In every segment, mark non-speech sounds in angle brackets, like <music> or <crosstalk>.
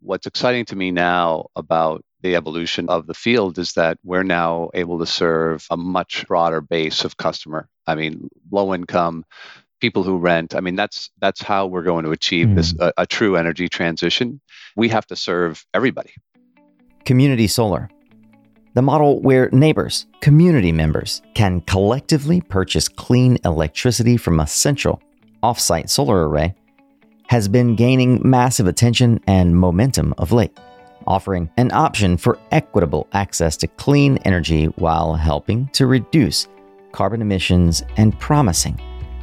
what's exciting to me now about the evolution of the field is that we're now able to serve a much broader base of customer. I mean, low income people who rent. I mean, that's that's how we're going to achieve mm. this a, a true energy transition. We have to serve everybody. Community solar. The model where neighbors, community members, can collectively purchase clean electricity from a central offsite solar array has been gaining massive attention and momentum of late offering an option for equitable access to clean energy while helping to reduce carbon emissions and promising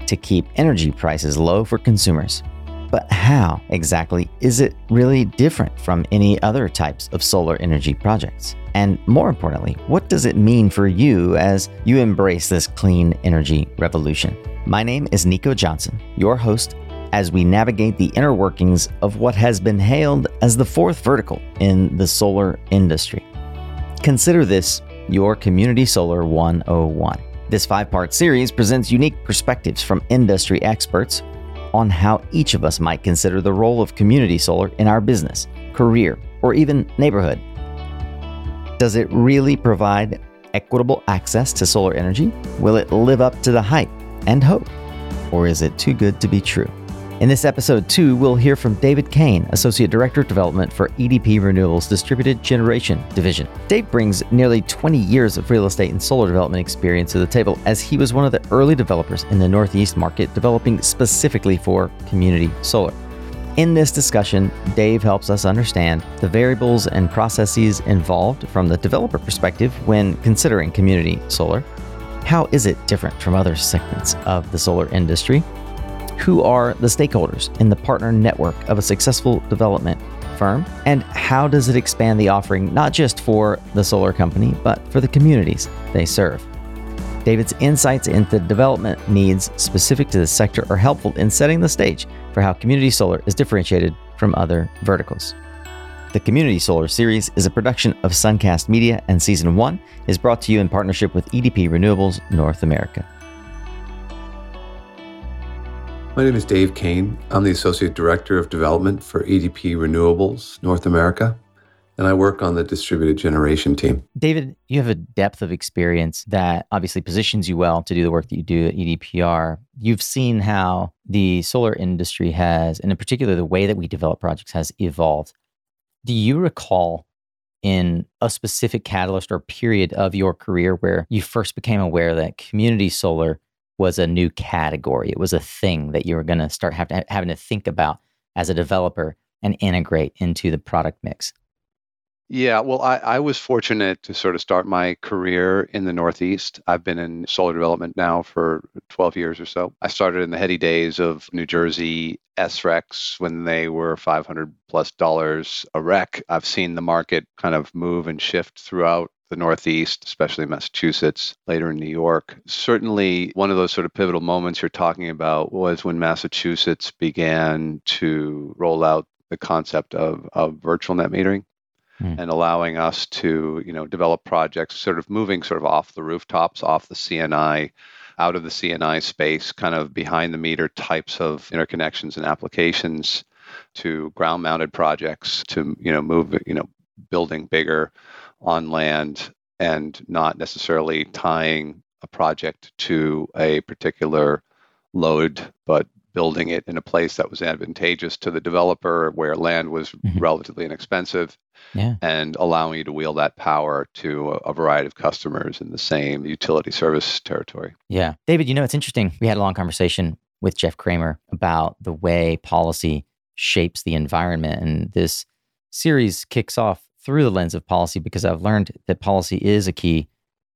to keep energy prices low for consumers. But how exactly is it really different from any other types of solar energy projects? And more importantly, what does it mean for you as you embrace this clean energy revolution? My name is Nico Johnson, your host as we navigate the inner workings of what has been hailed as the fourth vertical in the solar industry. Consider this your Community Solar 101. This five part series presents unique perspectives from industry experts on how each of us might consider the role of community solar in our business, career, or even neighborhood. Does it really provide equitable access to solar energy? Will it live up to the hype and hope? Or is it too good to be true? In this episode, too, we'll hear from David Kane, Associate Director of Development for EDP Renewables Distributed Generation Division. Dave brings nearly 20 years of real estate and solar development experience to the table, as he was one of the early developers in the Northeast market, developing specifically for community solar. In this discussion, Dave helps us understand the variables and processes involved from the developer perspective when considering community solar. How is it different from other segments of the solar industry? Who are the stakeholders in the partner network of a successful development firm? And how does it expand the offering not just for the solar company, but for the communities they serve? David's insights into development needs specific to the sector are helpful in setting the stage for how community solar is differentiated from other verticals. The Community Solar series is a production of Suncast Media, and season one is brought to you in partnership with EDP Renewables North America. My name is Dave Kane. I'm the Associate Director of Development for EDP Renewables North America, and I work on the distributed generation team. David, you have a depth of experience that obviously positions you well to do the work that you do at EDPR. You've seen how the solar industry has, and in particular, the way that we develop projects has evolved. Do you recall in a specific catalyst or period of your career where you first became aware that community solar was a new category. It was a thing that you were going to start have to, having to think about as a developer and integrate into the product mix. Yeah, well, I, I was fortunate to sort of start my career in the Northeast. I've been in solar development now for 12 years or so. I started in the heady days of New Jersey SRECs when they were 500 plus dollars a rec. I've seen the market kind of move and shift throughout the Northeast, especially Massachusetts, later in New York. Certainly, one of those sort of pivotal moments you're talking about was when Massachusetts began to roll out the concept of, of virtual net metering. Mm. and allowing us to you know develop projects sort of moving sort of off the rooftops off the C&I out of the C&I space kind of behind the meter types of interconnections and applications to ground mounted projects to you know move you know building bigger on land and not necessarily tying a project to a particular load, but building it in a place that was advantageous to the developer where land was mm-hmm. relatively inexpensive yeah. and allowing you to wheel that power to a, a, variety of customers in the same utility service territory. Yeah. David, you know, it's interesting. We had a long conversation with Jeff Kramer about the way policy shapes the environment. And this series kicks off through the lens of policy because I've learned that policy is a key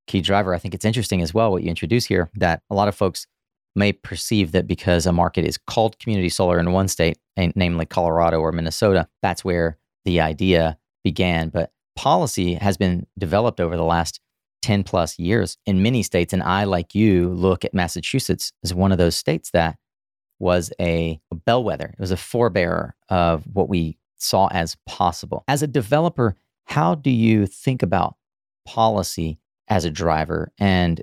key driver. I think it's interesting as well what you introduce here that a lot of folks may perceive that because a market is called community solar in one state, namely Colorado or Minnesota, that's where the idea began. But policy has been developed over the last 10 plus years in many states. And I, like you, look at Massachusetts as one of those states that was a bellwether. It was a forebearer of what we saw as possible. As a developer, how do you think about policy as a driver and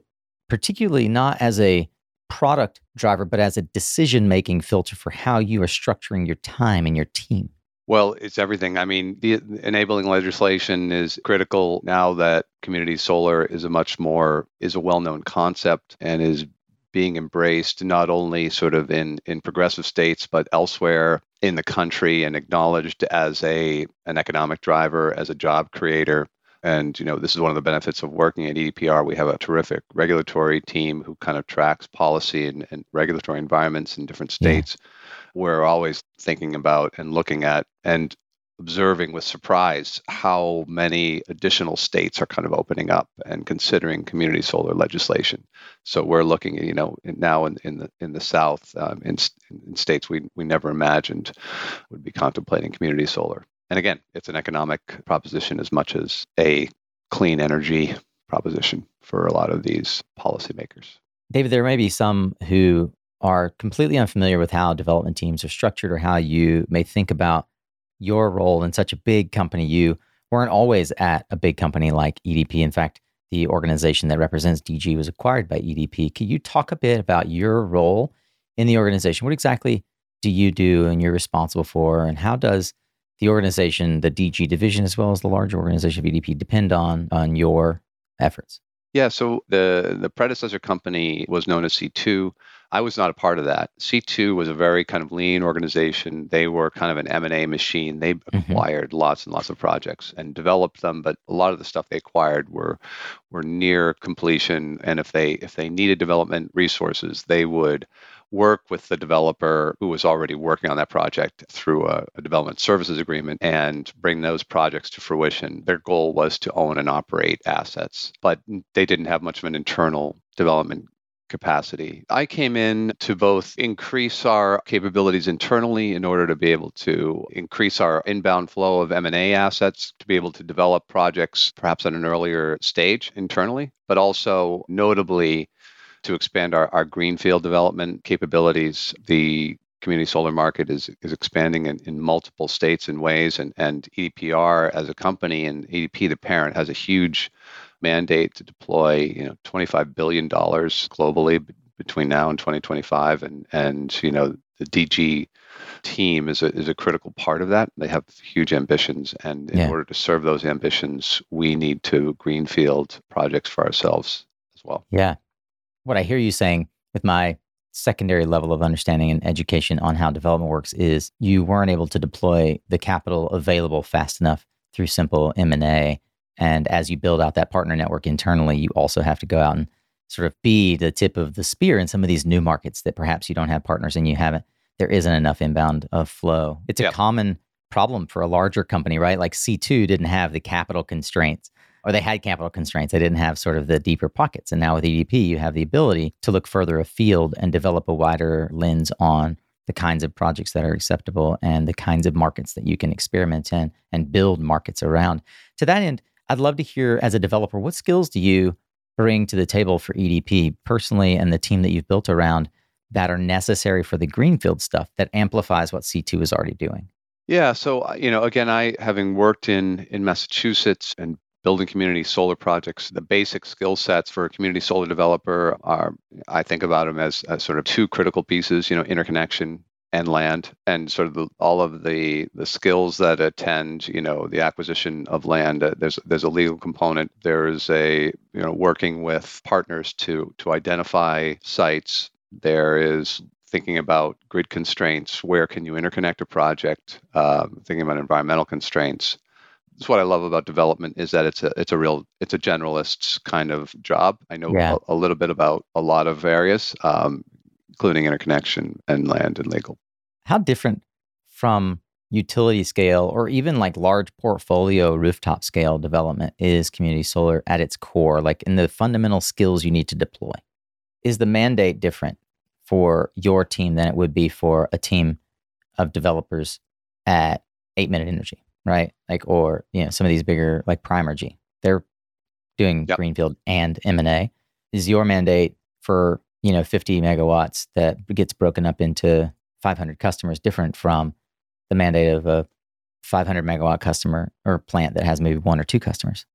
particularly not as a product driver, but as a decision making filter for how you are structuring your time and your team? Well, it's everything. I mean, the enabling legislation is critical now that community solar is a much more is a well-known concept and is being embraced not only sort of in in progressive states but elsewhere in the country and acknowledged as a an economic driver, as a job creator. And you know, this is one of the benefits of working at EDPR. We have a terrific regulatory team who kind of tracks policy and, and regulatory environments in different states. Yeah we're always thinking about and looking at and observing with surprise how many additional states are kind of opening up and considering community solar legislation. So we're looking, you know, now in, in the in the South, um, in, in states we we never imagined would be contemplating community solar. And again, it's an economic proposition as much as a clean energy proposition for a lot of these policymakers. David, there may be some who are completely unfamiliar with how development teams are structured or how you may think about your role in such a big company. You weren't always at a big company like EDP. In fact, the organization that represents DG was acquired by EDP. Can you talk a bit about your role in the organization? What exactly do you do and you're responsible for? And how does the organization, the DG division, as well as the larger organization of EDP, depend on, on your efforts? Yeah, so the the predecessor company was known as C2. I was not a part of that. C2 was a very kind of lean organization. They were kind of an M&A machine. They mm-hmm. acquired mm-hmm. lots and lots of projects and developed them, but a lot of the stuff they acquired were were near completion and if they if they needed development resources, they would work with the developer who was already working on that project through a, a, development services agreement and bring those projects to fruition. Their goal was to own and operate assets, but they didn't have much of an internal development capacity. I came in to both increase our capabilities internally in order to be able to increase our inbound flow of M&A assets to be able to develop projects perhaps at an earlier stage internally, but also notably to expand our, our greenfield development capabilities. The community solar market is is expanding in, in multiple states and ways and and EDPR as a company and EDP the parent has a huge mandate to deploy, you know, 25 billion dollars globally between now and 2025, and and you know the DG team is a is a critical part of that. They have huge ambitions, and in yeah. order to serve those ambitions, we need to greenfield projects for ourselves as well. Yeah, what I hear you saying with my secondary level of understanding and education on how development works is you weren't able to deploy the capital available fast enough through simple M&A and as you build out that partner network internally, you also have to go out and sort of be the tip of the spear in some of these new markets that perhaps you don't have partners and you haven't, there isn't enough inbound of flow. It's a common problem for a larger company, right? Like C2 didn't have the capital constraints or they had capital constraints. They didn't have sort of the deeper pockets. And now with EDP, you have the ability to look further afield and develop a wider lens on the kinds of projects that are acceptable and the kinds of markets that you can experiment in and build markets around. To that end, I'd love to hear as a developer, what skills do you bring to the table for EDP personally and the team that you've built around that are necessary for the greenfield stuff that amplifies what C2 is already doing? Yeah, so uh, you know, again, I having worked in in Massachusetts and building community solar projects, the basic skill sets for a community solar developer are I think about them as, as sort of two critical pieces, you know, interconnection and land and sort of the, all of the the skills that attend you know the acquisition of land uh, there's there's a legal component there's a you know working with partners to to identify sites there is thinking about grid constraints where can you interconnect a project um, thinking about environmental constraints that's what I love about development is that it's a it's a real it's a generalist's kind of job. I know yeah. a, a, little bit about a lot of areas, um, including interconnection and land and legal. How different from utility scale or even like large portfolio rooftop scale development is community solar at its core, like in the fundamental skills you need to deploy? Is the mandate different for your team than it would be for a team of developers at 8 Minute Energy, right? Like, or, you know, some of these bigger like Primergy, they're doing yep. Greenfield and M&A. Is your mandate for you know 50 megawatts that gets broken up into 500 customers different from the mandate of a 500 megawatt customer or plant that has maybe one or two customers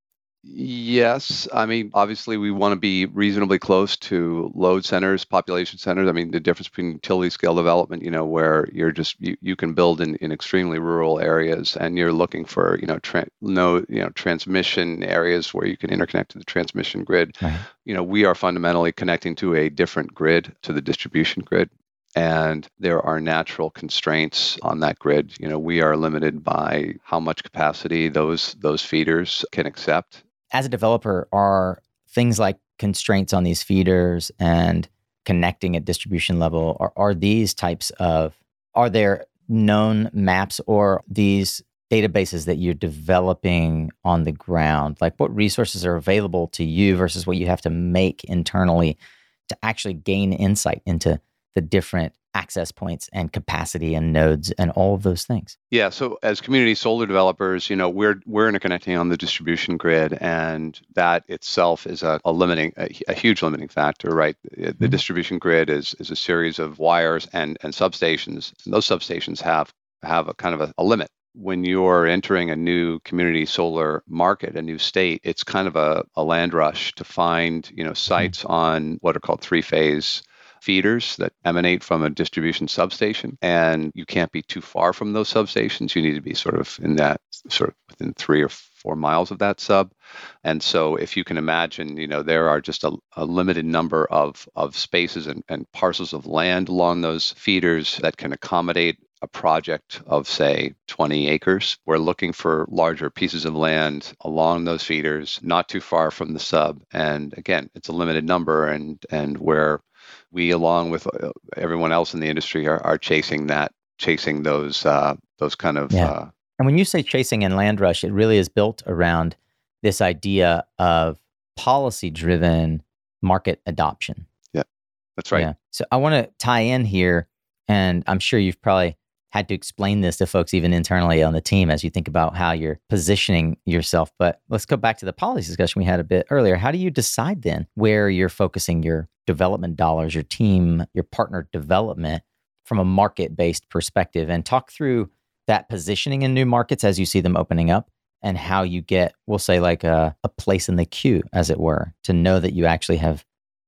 Yes. I mean, obviously, we want to be reasonably close to load centers, population centers. I mean, the difference between utility scale development, you know, where you're just, you, you can build in, in extremely rural areas and you're looking for, you know, tra- no, you know, transmission areas where you can interconnect to the transmission grid. Right. You know, we are fundamentally connecting to a different grid, to the distribution grid and there are natural constraints on that grid. You know, we are limited by how much capacity those those feeders can accept. As a developer, are things like constraints on these feeders and connecting at distribution level are, are these types of are there known maps or these databases that you're developing on the ground like what resources are available to you versus what you have to make internally to actually gain insight into the different access points and capacity and nodes and all of those things. Yeah, so as community solar developers, you know, we're we're interconnecting on the distribution grid and that itself is a, a limiting a, a, huge limiting factor, right? The mm-hmm. distribution grid is is a series of wires and and substations. And those substations have have a kind of a, a limit when you're entering a new community solar market, a new state, it's kind of a, a land rush to find, you know, mm-hmm. sites on what are called three phase feeders that emanate from a distribution substation. And you can't be too far from those substations. You need to be sort of in that sort of within three or four miles of that sub. And so if you can imagine, you know, there are just a, a limited number of, of spaces and, and parcels of land along those feeders that can accommodate a project of say 20 acres we're looking for larger pieces of land along those feeders not too far from the sub and again it's a limited number and and where we, along with uh, everyone else in the industry, are, are chasing that, chasing those uh, those kind of. Yeah. Uh, and when you say chasing and land rush, it really is built around this idea of policy-driven market adoption. Yeah, that's right. Yeah. So I want to tie in here, and I'm sure you've probably had to explain this to folks even internally on the team as you think about how you're positioning yourself. But let's go back to the policy discussion we had a bit earlier. How do you decide then where you're focusing your development dollars, your team, your partner development from a market based perspective and talk through that positioning in new markets as you see them opening up and how you get, we'll say, like a, a place in the queue, as it were, to know that you actually have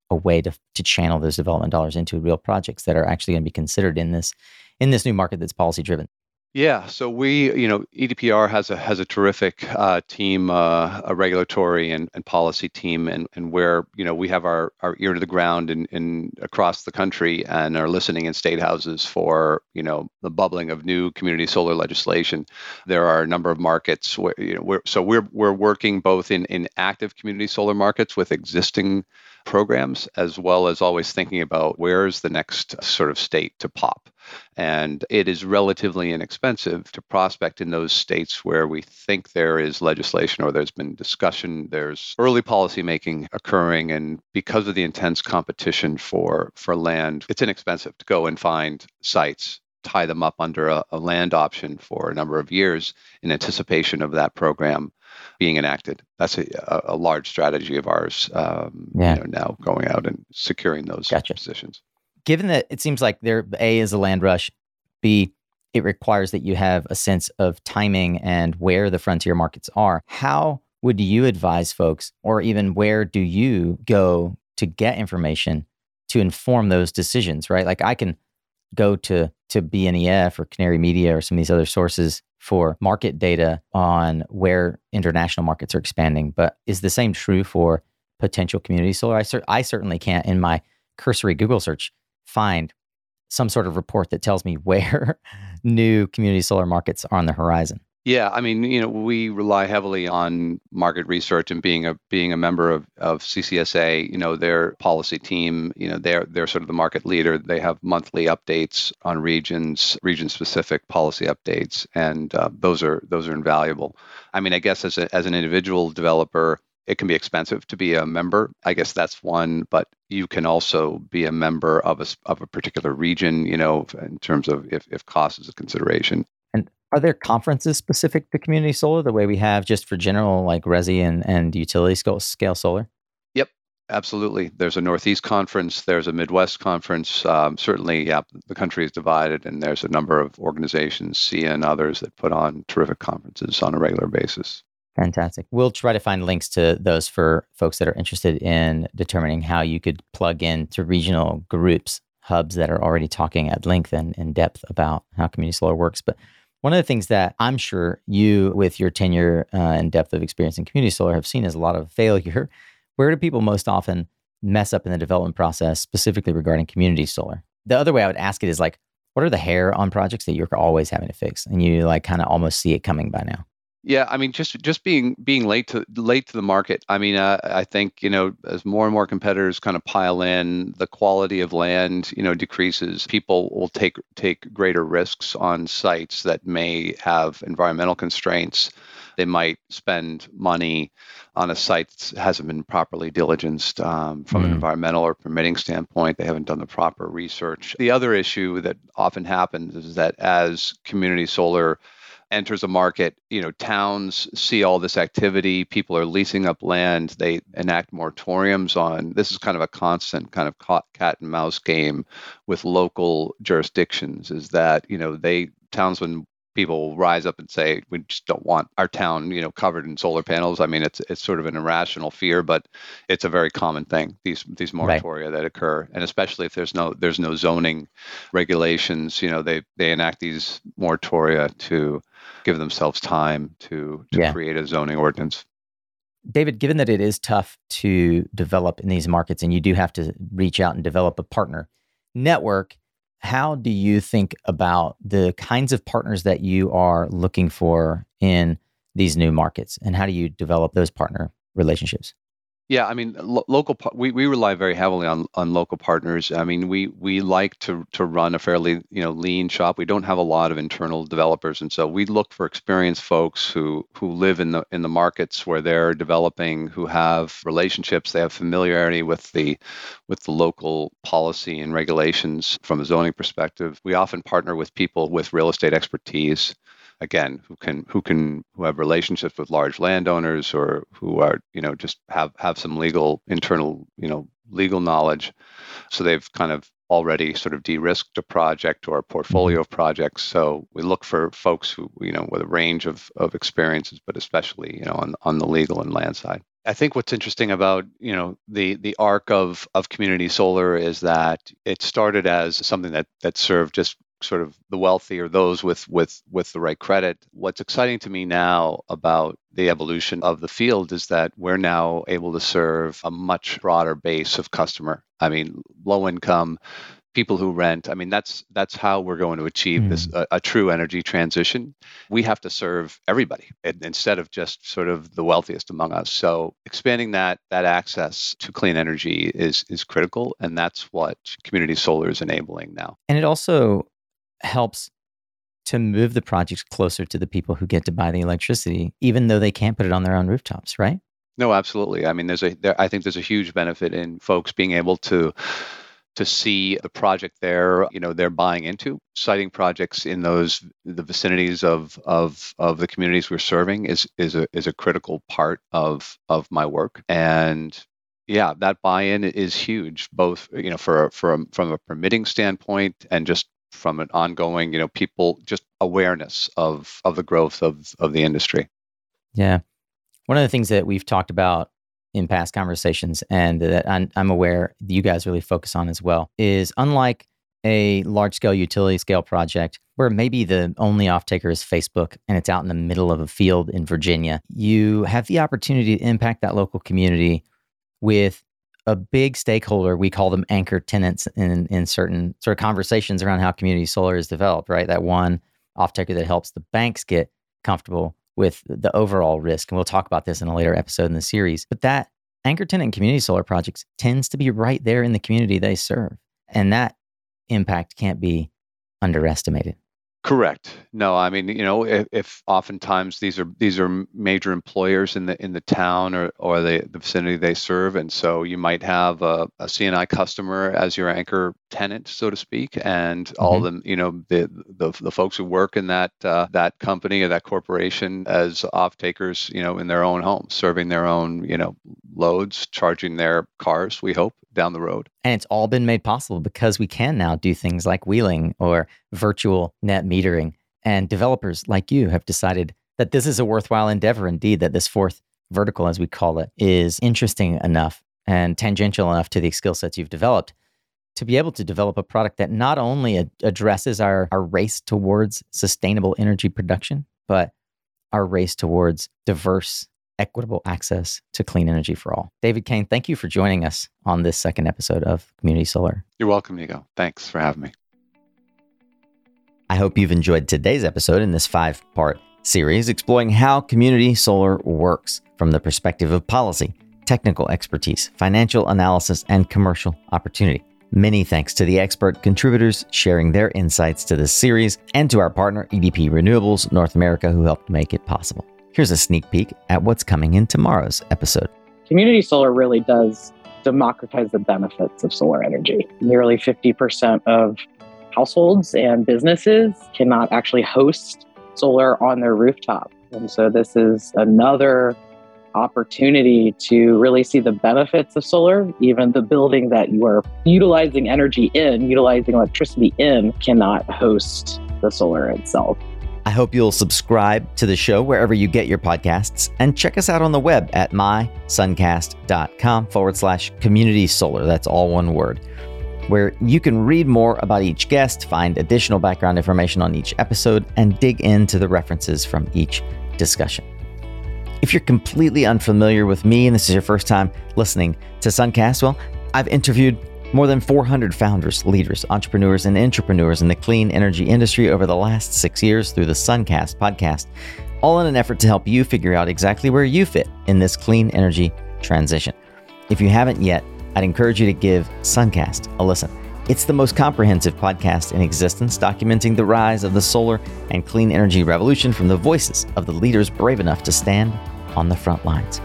a way to, to channel those development dollars into real projects that are actually going to be considered in this in this new market that's policy driven? Yeah, so we, you know, EDPR has a has a terrific uh, team, uh, a regulatory and, and policy team, and, and where you know we have our, our ear to the ground in, in across the country and are listening in state houses for you know the bubbling of new community solar legislation. There are a number of markets where you know we're so we're we're working both in in active community solar markets with existing programs, as well as always thinking about where's the next sort of state to pop. And it is relatively inexpensive to prospect in those states where we think there is legislation or there's been discussion, there's early policymaking occurring. And because of the intense competition for, for land, it's inexpensive to go and find sites tie them up under a, a, land option for a number of years in anticipation of that program being enacted. That's a, a large strategy of ours. Um, yeah. You know, now going out and securing those gotcha. positions. Given that it seems like there, A is a land rush, B it requires that you have a sense of timing and where the frontier markets are. How would you advise folks, or even where do you go to get information to inform those decisions? Right, like I can go to to BNEF or Canary Media or some of these other sources for market data on where international markets are expanding. But is the same true for potential community solar? I, cer- I certainly can't in my cursory Google search find some sort of report that tells me <laughs> where new community solar markets are on the horizon. Yeah, I mean, you know, we rely heavily on market research and being a being a member of, of CCSA, you know, their policy team, you know, they're they're sort of the market leader. They have monthly updates on regions, region specific policy updates, and uh, those are those are invaluable. I mean, I guess as a, as an individual developer, it can be expensive to be a member. I guess that's one, but you can also be a member of a of a particular region, you know, in terms of if if cost is a consideration. Are there conferences specific to community solar the way we have just for general like resi and, and utility scale, scale solar? Yep, absolutely. There's a Northeast conference, there's a Midwest conference. Um, certainly, yeah, the country is divided, and there's a number of organizations, SEIA and others, that put on terrific conferences on a regular basis. Fantastic. We'll try to find links to those for folks that are interested in determining how you could plug in to regional groups, hubs that are already talking at length and in depth about how community solar works. But one of the things that I'm sure you, with your tenure uh, and depth of experience in community solar, have seen is a lot of failure. <laughs> Where do people most often mess up in the development process, specifically regarding community solar? The other way I would ask it is like, what are the hair on projects that you're always having to fix and you like kind of almost see it coming by now? Yeah, I mean, just just being being late to late to the market. I mean, uh, I think you know as more and more competitors kind of pile in, the quality of land you know decreases. People will take take greater risks on sites that may have environmental constraints. They might spend money on a site that hasn't been properly diligenced um, from mm. an environmental or permitting standpoint. They haven't done the proper research. The other issue that often happens is that as community solar enters a market, you know, towns see all this activity, people are leasing up land, they enact moratoriums on this is kind of a constant kind of cat and mouse game with local jurisdictions is that, you know, they towns when people will rise up and say we just don't want our town you know covered in solar panels i mean it's it's sort of an irrational fear but it's a very common thing these these moratoria right. that occur and especially if there's no there's no zoning regulations you know they they enact these moratoria to give themselves time to to yeah. create a zoning ordinance David, given that it is tough to develop in these markets and you do have to reach out and develop a partner network, how do you think about the kinds of partners that you are looking for in these new markets? And how do you develop those partner relationships yeah, I mean, lo- local. We, we rely very heavily on on local partners. I mean, we we like to to run a fairly you know lean shop. We don't have a lot of internal developers, and so we look for experienced folks who who live in the in the markets where they're developing, who have relationships, they have familiarity with the with the local policy and regulations from a zoning perspective. We often partner with people with real estate expertise again who can who can who have relationships with large landowners or who are you know just have have some legal internal you know legal knowledge. So they've kind of already sort of de-risked a project or a portfolio of projects. So we look for folks who you know with a range of, of experiences but especially you know on, on the legal and land side. I think what's interesting about you know the the arc of of community solar is that it started as something that that served just sort of the wealthy or those with with with the right credit. What's exciting to me now about the evolution of the field is that we're now able to serve a much broader base of customer. I mean, low income people who rent i mean that's that's how we're going to achieve this hmm. a, a, true energy transition we have to serve everybody instead of just sort of the wealthiest among us so expanding that that access to clean energy is is critical and that's what community solar is enabling now and it also helps to move the projects closer to the people who get to buy the electricity, even though they can't put it on their own rooftops, right? No, absolutely. I mean, there's a there, I think there's a huge benefit in folks being able to to see the project there, you know, they're buying into. siting projects in those the vicinities of of of the communities we're serving is is a is a critical part of of my work. And yeah, that buy-in is huge, both you know for for from a permitting standpoint and just from an ongoing, you know, people just awareness of of the growth of of the industry. Yeah, one of the things that we've talked about in past conversations, and that I'm, I'm aware you guys really focus on as well, is unlike a large scale utility scale project where maybe the only off taker is Facebook and it's out in the middle of a field in Virginia, you have the opportunity to impact that local community with a big stakeholder. We call them anchor tenants in in certain sort of conversations around how community solar is developed. Right, that one off taker that helps the banks get comfortable with the overall risk. And we'll talk about this in a later episode in the series. But that anchor tenant community solar projects tends to be right there in the community they serve, and that impact can't be underestimated. Correct. No, I mean, you know, if, if, oftentimes these are these are major employers in the in the town or or the, the vicinity they serve, and so you might have a, a C&I customer as your anchor tenant, so to speak, and mm-hmm. all the you know the, the the folks who work in that uh, that company or that corporation as off takers, you know, in their own homes, serving their own you know loads, charging their cars. We hope down the road. And it's all been made possible because we can now do things like wheeling or virtual net metering. And developers like you have decided that this is a worthwhile endeavor indeed, that this fourth vertical, as we call it, is interesting enough and tangential enough to the skill sets you've developed to be able to develop a product that not only ad- addresses our, our race towards sustainable energy production, but our race towards diverse, equitable access to clean energy for all. David Kane, thank you for joining us on this second episode of Community Solar. You're welcome, Nico. Thanks for having me. I hope you've enjoyed today's episode in this five part series exploring how community solar works from the perspective of policy, technical expertise, financial analysis, and commercial opportunity. Many thanks to the expert contributors sharing their insights to this series and to our partner, EDP Renewables North America, who helped make it possible. Here's a sneak peek at what's coming in tomorrow's episode. Community solar really does democratize the benefits of solar energy. Nearly 50% of households and businesses cannot actually host solar on their rooftop. And so this is another opportunity to really see the benefits of solar. Even the building that you are utilizing energy in, utilizing electricity in, cannot host the solar itself. I hope you'll subscribe to the show wherever you get your podcasts and check us out on the web at mysuncast.com forward slash community solar. That's all one word where you can read more about each guest, find additional background information on each episode, and dig into the references from each discussion. If you're completely unfamiliar with me and this is your first time listening to Suncast, well, I've interviewed more than 400 founders, leaders, entrepreneurs, and entrepreneurs in the clean energy industry over the last six years through the Suncast podcast, all in an effort to help you figure out exactly where you fit in this clean energy transition. If you haven't yet, I'd encourage you to give Suncast a listen. It's the most comprehensive podcast in existence, documenting the rise of the solar and clean energy revolution from the voices of the leaders brave enough to stand on the front lines.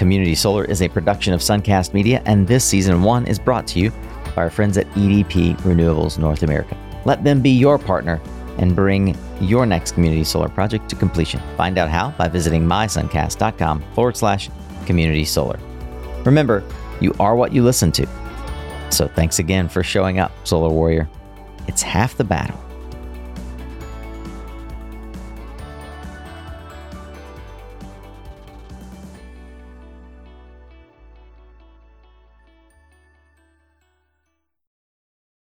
Community Solar is a production of Suncast Media, and this season one is brought to you by our friends at EDP Renewables North America. Let them be your partner and bring your next community solar project to completion. Find out how by visiting mysuncast.com forward slash community solar. Remember, you are what you listen to. So thanks again for showing up, Solar Warrior. It's half the battle